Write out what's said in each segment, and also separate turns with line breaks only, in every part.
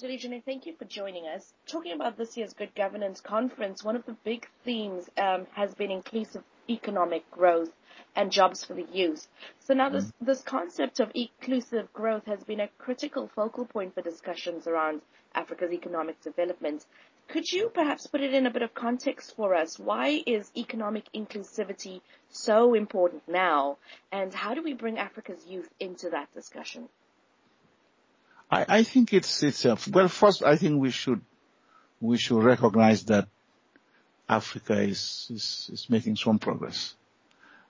Diligene, thank you for joining us. Talking about this year's Good Governance Conference, one of the big themes um, has been inclusive economic growth and jobs for the youth. So now this, this concept of inclusive growth has been a critical focal point for discussions around Africa's economic development. Could you perhaps put it in a bit of context for us? Why is economic inclusivity so important now? And how do we bring Africa's youth into that discussion?
I, think it's, it's, uh, well, first I think we should, we should recognize that Africa is, making some progress.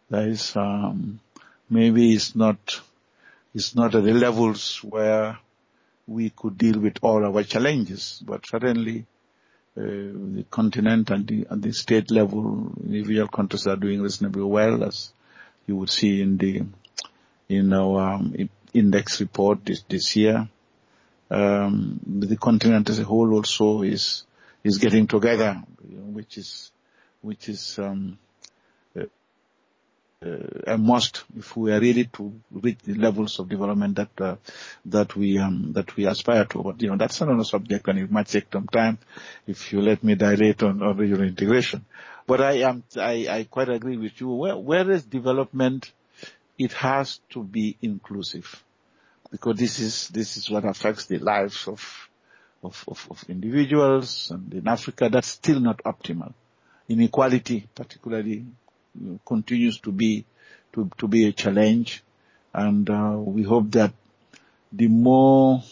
There is, um, maybe it's not, it's not at the levels where we could deal with all our challenges, but certainly uh, the continent and the, state level, individual countries are doing reasonably well, as you would see in the in our um, index report this, this year um, the continent as a whole also is is getting together, which is which is um, uh, uh, a must if we are really to reach the levels of development that uh, that we um, that we aspire to. But you know that's another subject, and it might take some time if you let me dilate on, on regional integration. But I am I, I quite agree with you. Where, where is development? It has to be inclusive because this is this is what affects the lives of of, of, of individuals, and in Africa that's still not optimal. Inequality, particularly, continues to be to to be a challenge, and uh, we hope that the more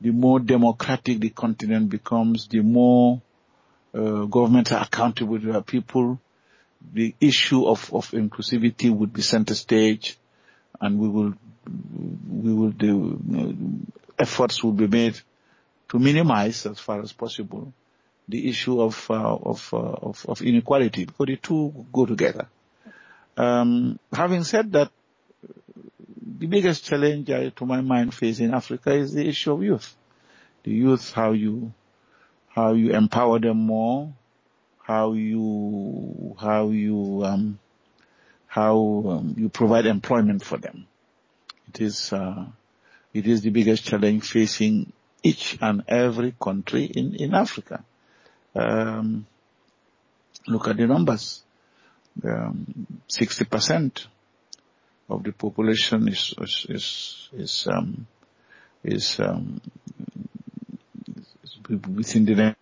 the more democratic the continent becomes, the more uh, governments are accountable to their people, the issue of, of inclusivity would be center stage, and we will we will do, efforts will be made to minimize as far as possible the issue of uh, of, uh, of, of inequality because the two go together. Um, having said that, the biggest challenge to my mind facing Africa is the issue of youth. The youth, how you how you empower them more, how you how you um, how um, you provide employment for them. It is, uh, it is the biggest challenge facing each and every country in, in Africa. Um, look at the numbers. Um, 60% of the population is, is, is, is, um, is, um, within the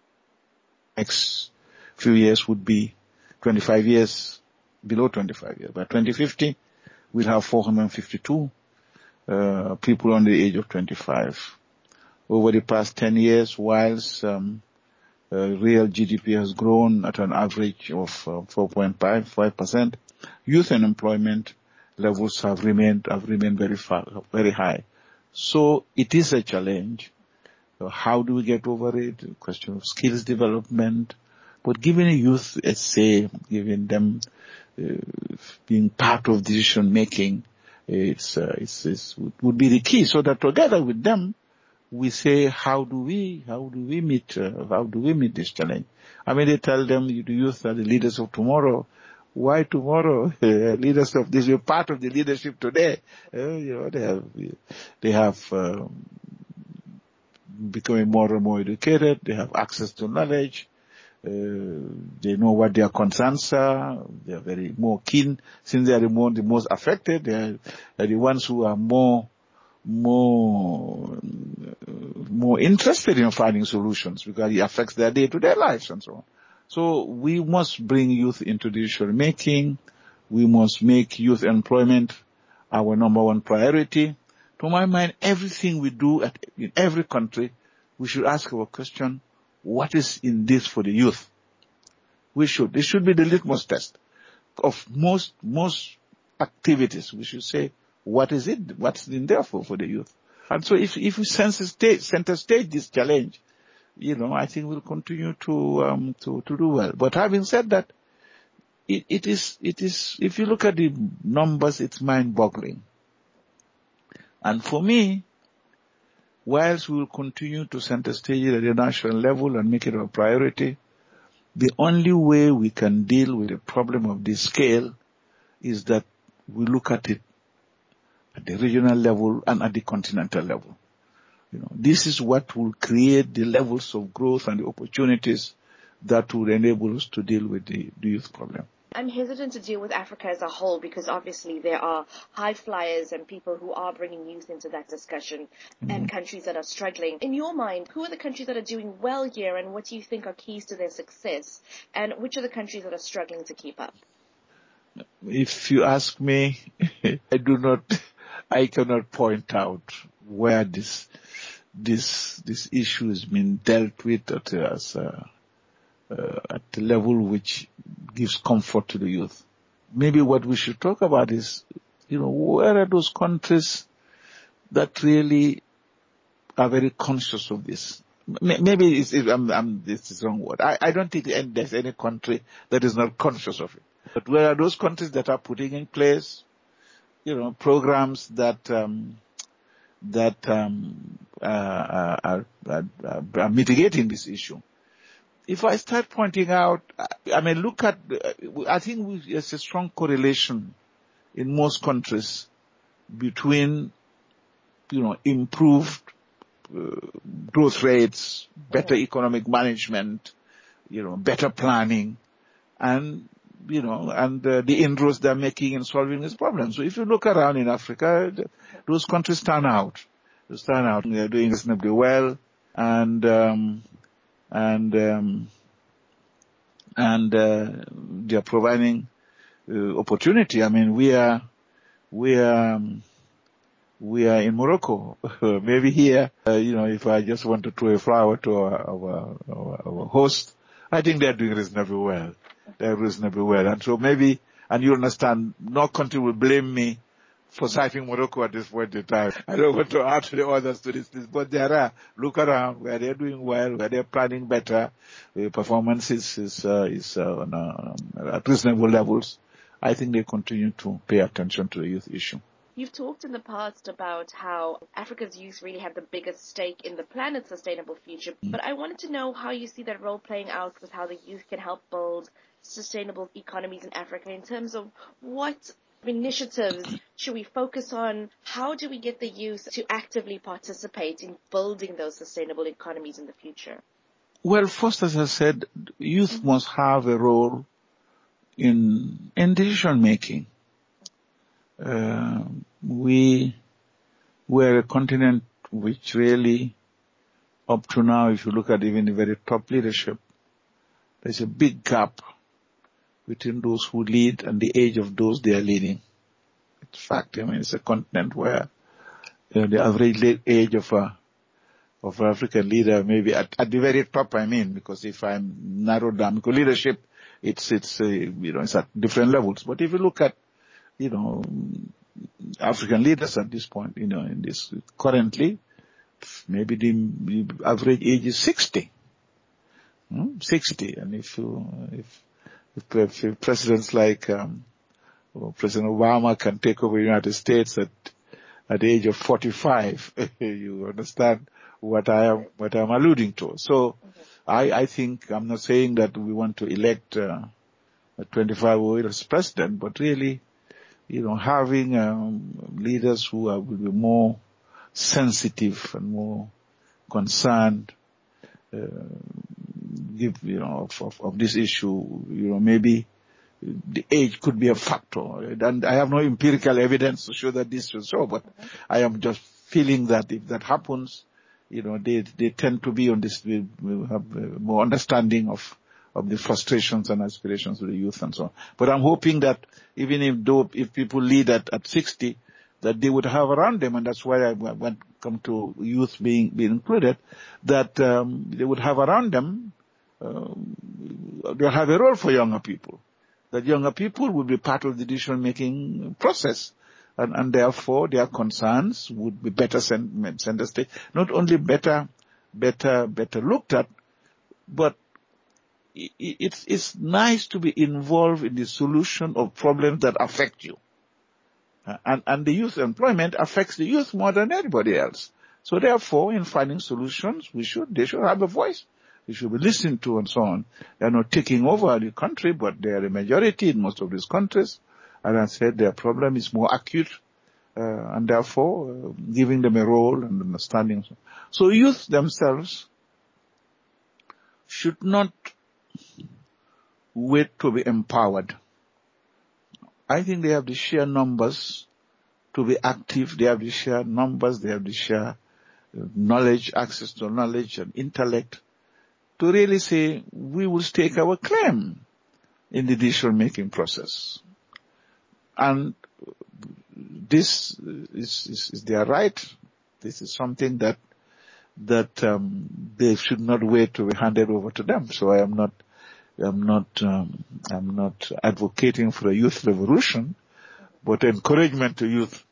next few years would be 25 years, below 25 years. By 2050, we'll have 452 uh, people under the age of 25. Over the past 10 years, whilst um, uh, real GDP has grown at an average of uh, 4.5%, youth unemployment levels have remained have remained very far, very high. So it is a challenge. So how do we get over it? Question of skills development, but giving youth a say, giving them uh, being part of decision making it's, uh, it's, it's, would be the key so that together with them, we say, how do we, how do we meet, uh, how do we meet this challenge? I mean, they tell them, the youth are the leaders of tomorrow. Why tomorrow? leaders of this, you're part of the leadership today. Uh, you know, they have, they have, um, becoming more and more educated. They have access to knowledge. Uh, they know what their concerns are. They are very more keen since they are the, the most affected. They are, are the ones who are more more more interested in finding solutions because it affects their day-to-day lives and so on. So we must bring youth into decision making. We must make youth employment our number one priority. To my mind, everything we do at, in every country, we should ask our question, what is in this for the youth? We should, this should be the litmus test of most, most activities. We should say, what is it? What's in there for, for the youth? And so if, if we stage, center stage this challenge, you know, I think we'll continue to, um, to, to do well. But having said that, it, it is, it is, if you look at the numbers, it's mind boggling. And for me, whilst we will continue to center stage it at the national level and make it a priority, the only way we can deal with a problem of this scale is that we look at it at the regional level and at the continental level. You know, this is what will create the levels of growth and the opportunities that will enable us to deal with the, the youth problem.
I'm hesitant to deal with Africa as a whole because obviously there are high flyers and people who are bringing youth into that discussion mm-hmm. and countries that are struggling. In your mind, who are the countries that are doing well here and what do you think are keys to their success? And which are the countries that are struggling to keep up?
If you ask me, I do not, I cannot point out where this, this, this issue has been dealt with as a, uh, at the level which gives comfort to the youth. Maybe what we should talk about is, you know, where are those countries that really are very conscious of this? Maybe it's, I'm, I'm, this is wrong word. I, I don't think there's any country that is not conscious of it. But where are those countries that are putting in place, you know, programs that, um, that um, uh, are, are, are, mitigating this issue? If I start pointing out, I mean, look at, I think there's a strong correlation in most countries between, you know, improved uh, growth rates, better economic management, you know, better planning, and you know, and uh, the inroads they're making in solving these problems. So if you look around in Africa, those countries stand out. They stand out. They're doing reasonably well, and um, and um, and uh, they are providing uh, opportunity. I mean, we are we are um, we are in Morocco. Maybe here, uh, you know, if I just want to throw a flower to our, our, our, our host, I think they're doing reasonably well. They're reasonably well, and so maybe, and you understand, no country will blame me for citing Morocco at this point in time. I don't want to add to the others to this list, but there are, look around where they're doing well, where they're planning better, the performance is, is, uh, is uh, on, uh, at reasonable levels. I think they continue to pay attention to the youth issue.
You've talked in the past about how Africa's youth really have the biggest stake in the planet's sustainable future, mm. but I wanted to know how you see that role playing out with how the youth can help build sustainable economies in Africa in terms of what initiatives should we focus on? How do we get the youth to actively participate in building those sustainable economies in the future?
Well, first, as I said, youth mm-hmm. must have a role in, in decision making. Uh, we were a continent which really, up to now, if you look at even the very top leadership, there's a big gap between those who lead and the age of those they are leading. It's fact. I mean, it's a continent where you know, the average age of a of an African leader maybe at, at the very top. I mean, because if I'm narrowed down, because leadership, it's it's uh, you know it's at different levels. But if you look at you know African leaders at this point, you know, in this currently, maybe the, the average age is 60. Hmm? 60. And if you, if presidents like um, President Obama can take over the United States at at the age of 45, you understand what I am what I'm alluding to. So, I I think I'm not saying that we want to elect uh, a 25 year old president, but really, you know, having um, leaders who are, will be more sensitive and more concerned. Uh, give, you know, of, of, of this issue, you know, maybe the age could be a factor. And I have no empirical evidence to show that this is so, but I am just feeling that if that happens, you know, they, they tend to be on this, we, have more understanding of, of the frustrations and aspirations of the youth and so on. But I'm hoping that even if though, if people lead at, at 60, that they would have around them, and that's why I went come to youth being being included, that um, they would have around them um, they'll have a role for younger people. That younger people will be part of the decision making process. And, and, therefore their concerns would be better sent, stage. Not only better, better, better looked at, but it's, it's nice to be involved in the solution of problems that affect you. Uh, and, and the youth employment affects the youth more than anybody else. So therefore, in finding solutions, we should, they should have a voice they should be listened to and so on. They're not taking over the country, but they are a majority in most of these countries. As I said, their problem is more acute uh, and therefore uh, giving them a role and understanding. So youth themselves should not wait to be empowered. I think they have the sheer numbers to be active. They have the sheer numbers. They have the sheer uh, knowledge, access to knowledge and intellect to really say we will stake our claim in the decision making process. And this is, is, is, their right. This is something that that um, they should not wait to be handed over to them. So I am not I'm not um, I'm not advocating for a youth revolution, but encouragement to youth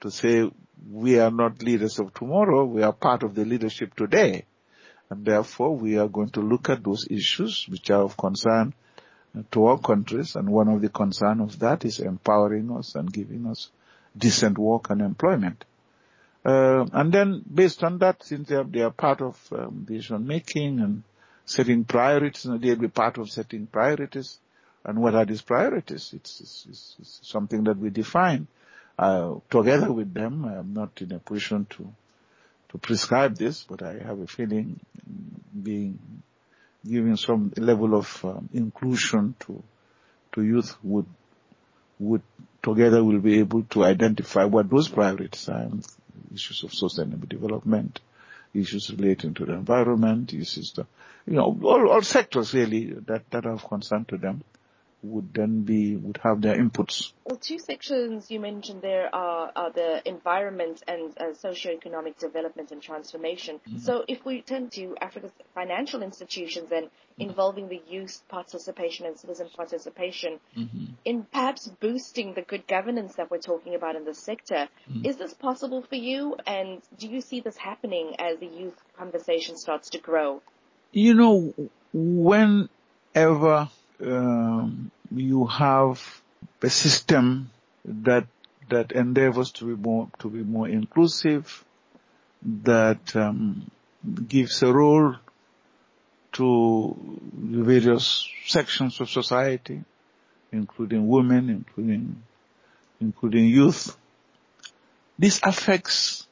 to say we are not leaders of tomorrow. We are part of the leadership today, and therefore we are going to look at those issues which are of concern to our countries. And one of the concern of that is empowering us and giving us decent work and employment. Uh, and then based on that, since they are, they are part of um, decision making and setting priorities, and they'll be part of setting priorities. And what are these priorities? It's, it's, it's something that we define uh, together with them. I'm not in a position to to prescribe this, but I have a feeling being giving some level of um, inclusion to to youth would would together will be able to identify what those priorities are issues of sustainable development, issues relating to the environment, issues, the, you know, all, all sectors really that, that are of concern to them would then be would have their inputs.
Well, two sections you mentioned there are, are the environment and uh, socio-economic development and transformation. Mm-hmm. So, if we turn to Africa's financial institutions and involving the youth participation and citizen participation mm-hmm. in perhaps boosting the good governance that we're talking about in the sector, mm-hmm. is this possible for you? And do you see this happening as the youth conversation starts to grow?
You know, whenever you have a system that that endeavors to be more to be more inclusive, that um, gives a role to the various sections of society, including women, including including youth. This affects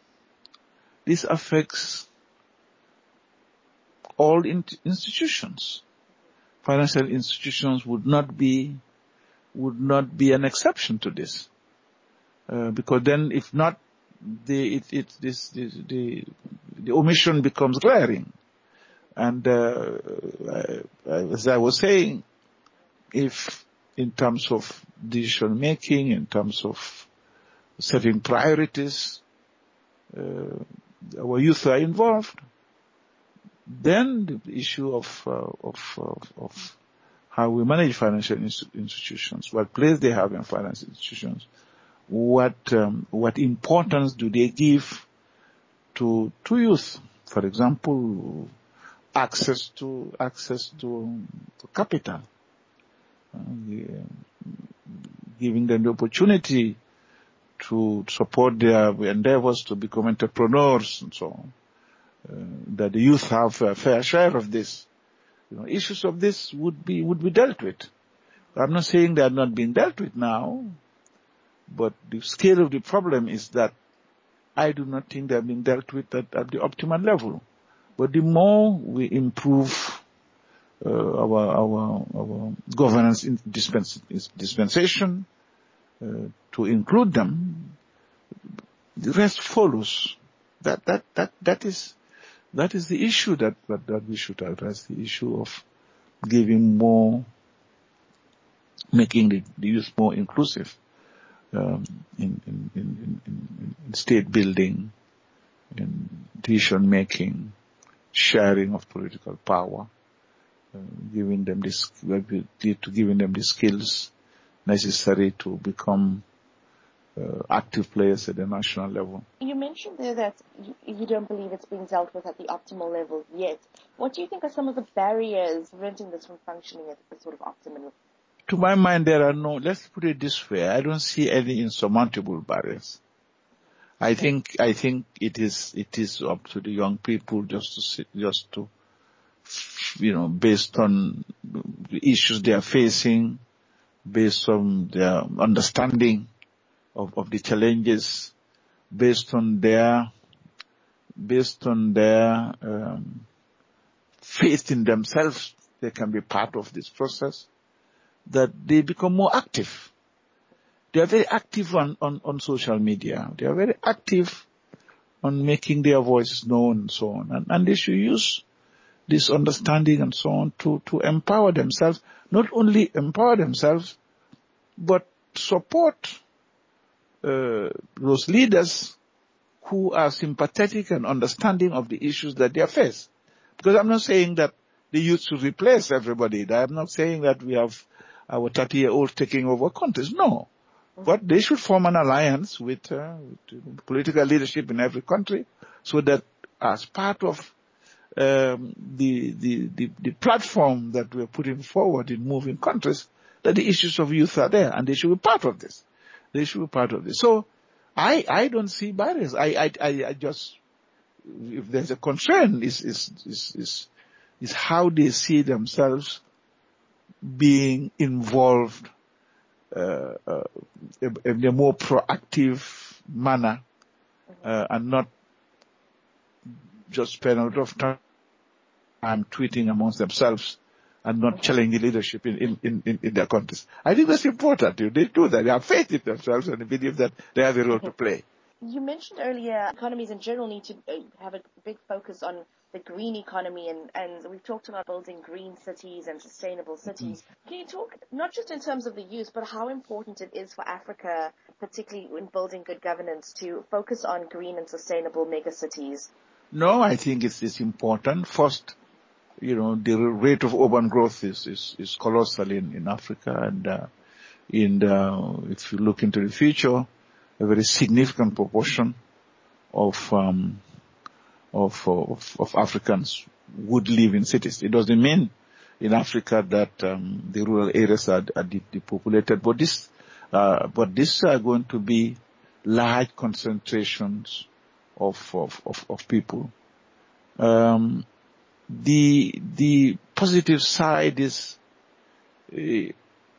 this affects all in- institutions financial institutions would not be would not be an exception to this, uh, because then if not, the it, it this, this, the the omission becomes glaring, and uh, as I was saying, if in terms of decision making, in terms of setting priorities, uh, our youth are involved, then the issue of, uh, of, of, of, how we manage financial institutions, what place they have in financial institutions, what, um, what importance do they give to, to youth? For example, access to, access to, to capital, uh, giving them the opportunity to support their endeavors to become entrepreneurs and so on. Uh, that the youth have a fair share of this. You know, issues of this would be would be dealt with. I'm not saying they are not being dealt with now, but the scale of the problem is that I do not think they are being dealt with at, at the optimal level. But the more we improve uh, our our our governance in dispens- dispensation uh, to include them, the rest follows. That that that that is that is the issue that, that, that we should address, the issue of giving more, making the, the youth more inclusive um, in, in, in, in, state building, in decision making, sharing of political power, uh, giving them this, to giving them the skills necessary to become Uh, active players at the national level.
You mentioned there that you, don't believe it's being dealt with at the optimal level yet. What do you think are some of the barriers preventing this from functioning at the sort of optimal level?
to my mind, there are no, let's put it this way, I don't see any insurmountable barriers. I think, I think it is, it is up to the young people just to sit, just to, you know, based on the issues they are facing, based on their understanding, of, the challenges based on their based on their um, faith in themselves, they can be part of this process. That they become more active. They are very active on, social media. They are very active on making their voices known and so on. And, and they should use this understanding and so on to, to empower themselves, not only empower themselves, but support those leaders who are sympathetic and understanding of the issues that they face. Because I'm not saying that the youth should replace everybody. I'm not saying that we have our 30 year olds taking over countries. No. But they should form an alliance with, uh, with political leadership in every country so that as part of um, the, the, the, the platform that we're putting forward in moving countries, that the issues of youth are there and they should be part of this. They should be part of this. So I, I don't see barriers. I, I, I just, if there's a concern is, is, is, is, is how they see themselves being involved uh, uh, in a more proactive manner uh, and not just spend a lot of time tweeting amongst themselves and not challenging leadership in, in, in, in their countries. I think that's important. They do that. They have faith in themselves and they believe that they have a role to play.
You mentioned earlier economies in general need to have a big focus on the green economy and, and we've talked about building green cities and sustainable cities. Mm-hmm. Can you talk not just in terms of the use, but how important it is for Africa, particularly in building good governance, to focus on green and sustainable megacities?
No, I think it's, it's important. First, you know, the rate of urban growth is, is, is colossal in, in Africa and, uh, in the, if you look into the future, a very significant proportion of, um, of, of, of, Africans would live in cities. It doesn't mean in Africa that um, the rural areas are, are depopulated, but this, uh, but these are going to be large concentrations of of, of, of people. Um, the the positive side is uh,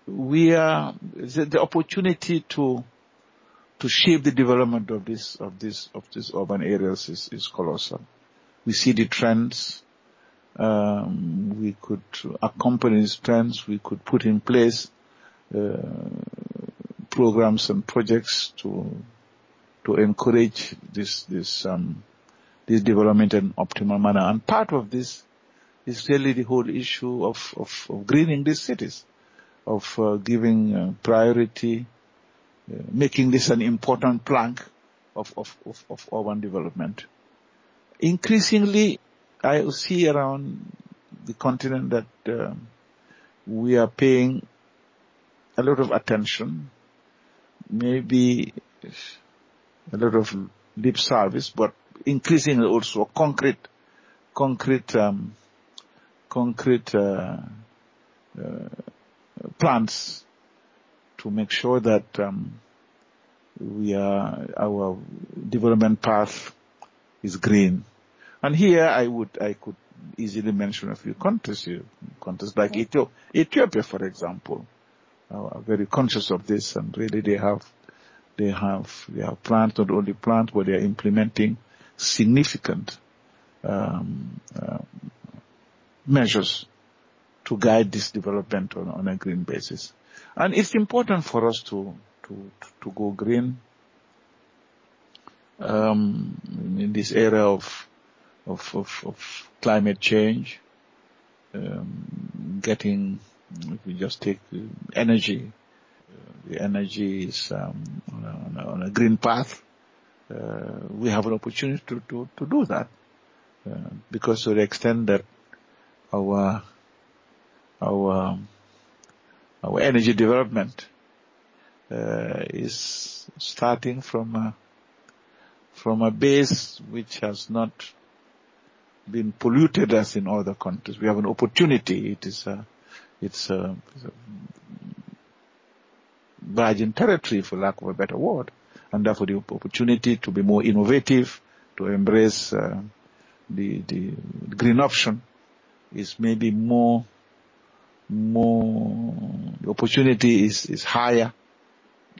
we are the, opportunity to to shape the development of this of this of these urban areas is, is colossal. We see the trends. Um, we could accompany these trends. We could put in place uh, programs and projects to to encourage this this this um, development in optimal manner. And part of this is really the whole issue of, of, of greening these cities, of uh, giving uh, priority, uh, making this an important plank of, of, of, of urban development. Increasingly, I see around the continent that uh, we are paying a lot of attention, maybe a lot of lip service, but increasingly also concrete, concrete, um, concrete uh, uh, plans to make sure that um, we are our development path is green. And here I would I could easily mention a few countries here, countries like Ethiopia, Ethiopia for example, are very conscious of this and really they have they have they have plans not only plans but they are implementing significant um, uh, measures to guide this development on, on, a green basis. And it's important for us to to to go green um, in this area of of, of, of climate change, um, getting if we just take energy the energy is um, on, a, on, a, on, a, green path, uh, we have an opportunity to, to, to do that. Uh, because to the extent that our, our, our energy development, uh, is starting from a, from a base which has not been polluted as in other countries. We have an opportunity. It is a, it's a, it's a virgin territory, for lack of a better word, and therefore the opportunity to be more innovative, to embrace uh, the, the green option is maybe more, more, the opportunity is, is higher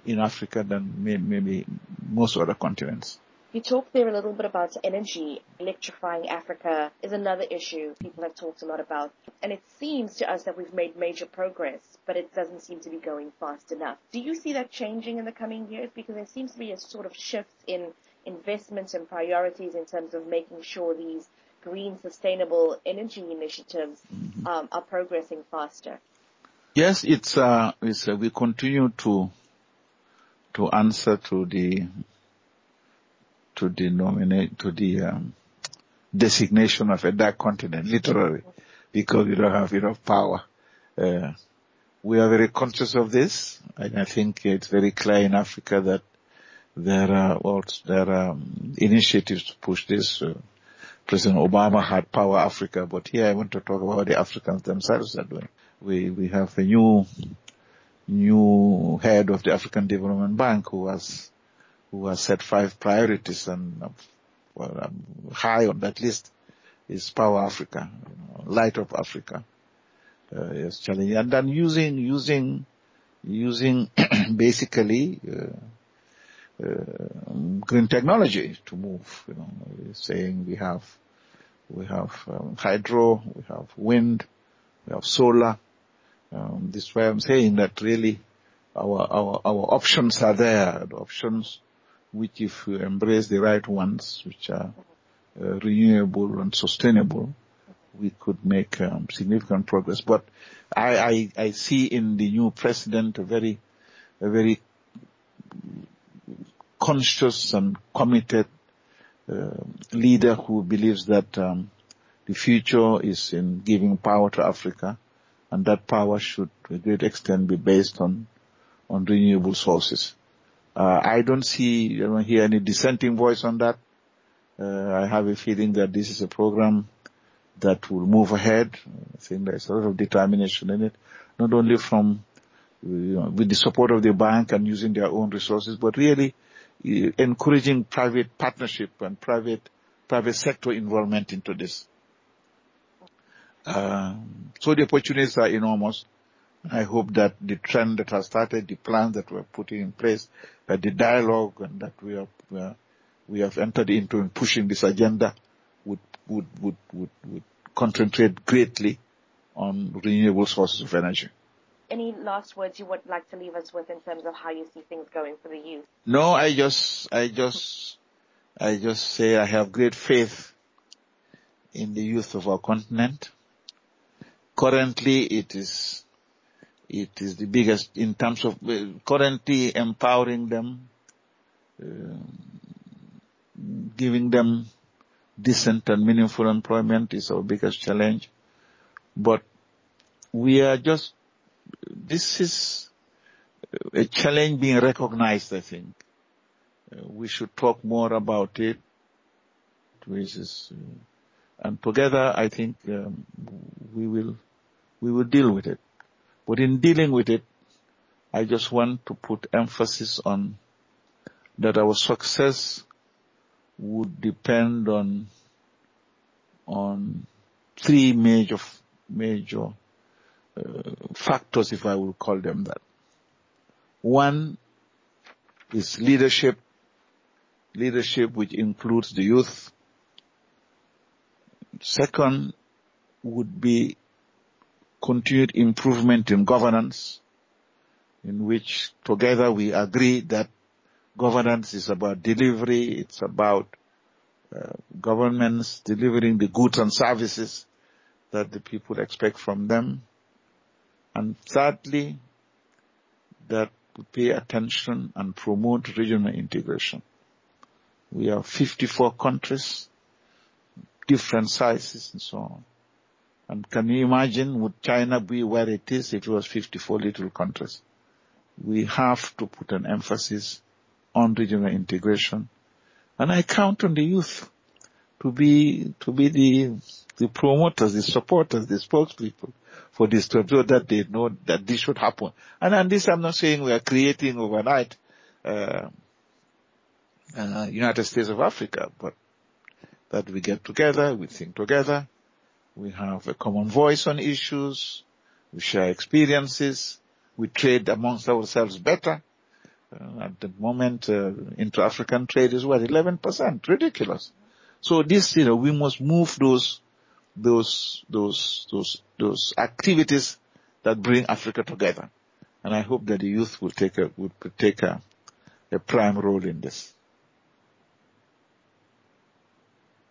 in Africa than maybe most other continents.
You talked there a little bit about energy. Electrifying Africa is another issue people have talked a lot about. And it seems to us that we've made major progress, but it doesn't seem to be going fast enough. Do you see that changing in the coming years? Because there seems to be a sort of shift in investments and priorities in terms of making sure these green sustainable energy initiatives mm-hmm. um, are progressing faster.
Yes, it's, uh, it's uh, we continue to to answer to the to the nominate to the um, designation of a dark continent, literally, because we don't have enough power. Uh, we are very conscious of this, and I think it's very clear in Africa that there are well, there are um, initiatives to push this. Uh, President Obama had Power Africa, but here I want to talk about the Africans themselves are doing. We we have a new new head of the African Development Bank who has who has set five priorities and well, um, high on that list is Power Africa, you know, Light of Africa. Uh, yes, challenging. And then using, using, using basically, uh, uh, green technology to move, you know, saying we have, we have um, hydro, we have wind, we have solar. Um, this is why I'm saying that really our, our, our options are there. The options which if we embrace the right ones, which are uh, renewable and sustainable, we could make um, significant progress. But I, I, I, see in the new president a very, a very conscious and committed uh, leader who believes that um, the future is in giving power to Africa, and that power should, to a great extent, be based on on renewable sources. Uh, I don't see, I don't hear any dissenting voice on that. Uh, I have a feeling that this is a program that will move ahead. I think there's a lot of determination in it, not only from, you know, with the support of the bank and using their own resources, but really uh, encouraging private partnership and private, private sector involvement into this. Uh, so the opportunities are enormous. I hope that the trend that has started, the plans that we're putting in place, that the dialogue and that we have, we have entered into in pushing this agenda would, would, would, would, would concentrate greatly on renewable sources of energy.
Any last words you would like to leave us with in terms of how you see things going for the youth?
No, I just, I just, I just say I have great faith in the youth of our continent. Currently it is it is the biggest in terms of currently empowering them, uh, giving them decent and meaningful employment is our biggest challenge. But we are just, this is a challenge being recognized, I think. Uh, we should talk more about it, which is, uh, and together I think um, we will, we will deal with it. But in dealing with it, I just want to put emphasis on that our success would depend on on three major major uh, factors, if I will call them that. One is leadership, leadership which includes the youth. Second would be continued improvement in governance, in which together we agree that governance is about delivery, it's about uh, governments delivering the goods and services that the people expect from them. And thirdly, that we pay attention and promote regional integration. We have 54 countries, different sizes and so on. And can you imagine would China be where it is if it was 54 little countries? We have to put an emphasis on regional integration. And I count on the youth to be, to be the, the promoters, the supporters, the spokespeople for this to so that they know that this should happen. And this I'm not saying we are creating overnight, uh, uh, United States of Africa, but that we get together, we think together, we have a common voice on issues. We share experiences. We trade amongst ourselves better. Uh, at the moment, uh, inter-African trade is what, 11%? Ridiculous. So this, you know, we must move those, those, those, those, those activities that bring Africa together. And I hope that the youth will take a, will take a, a prime role in this.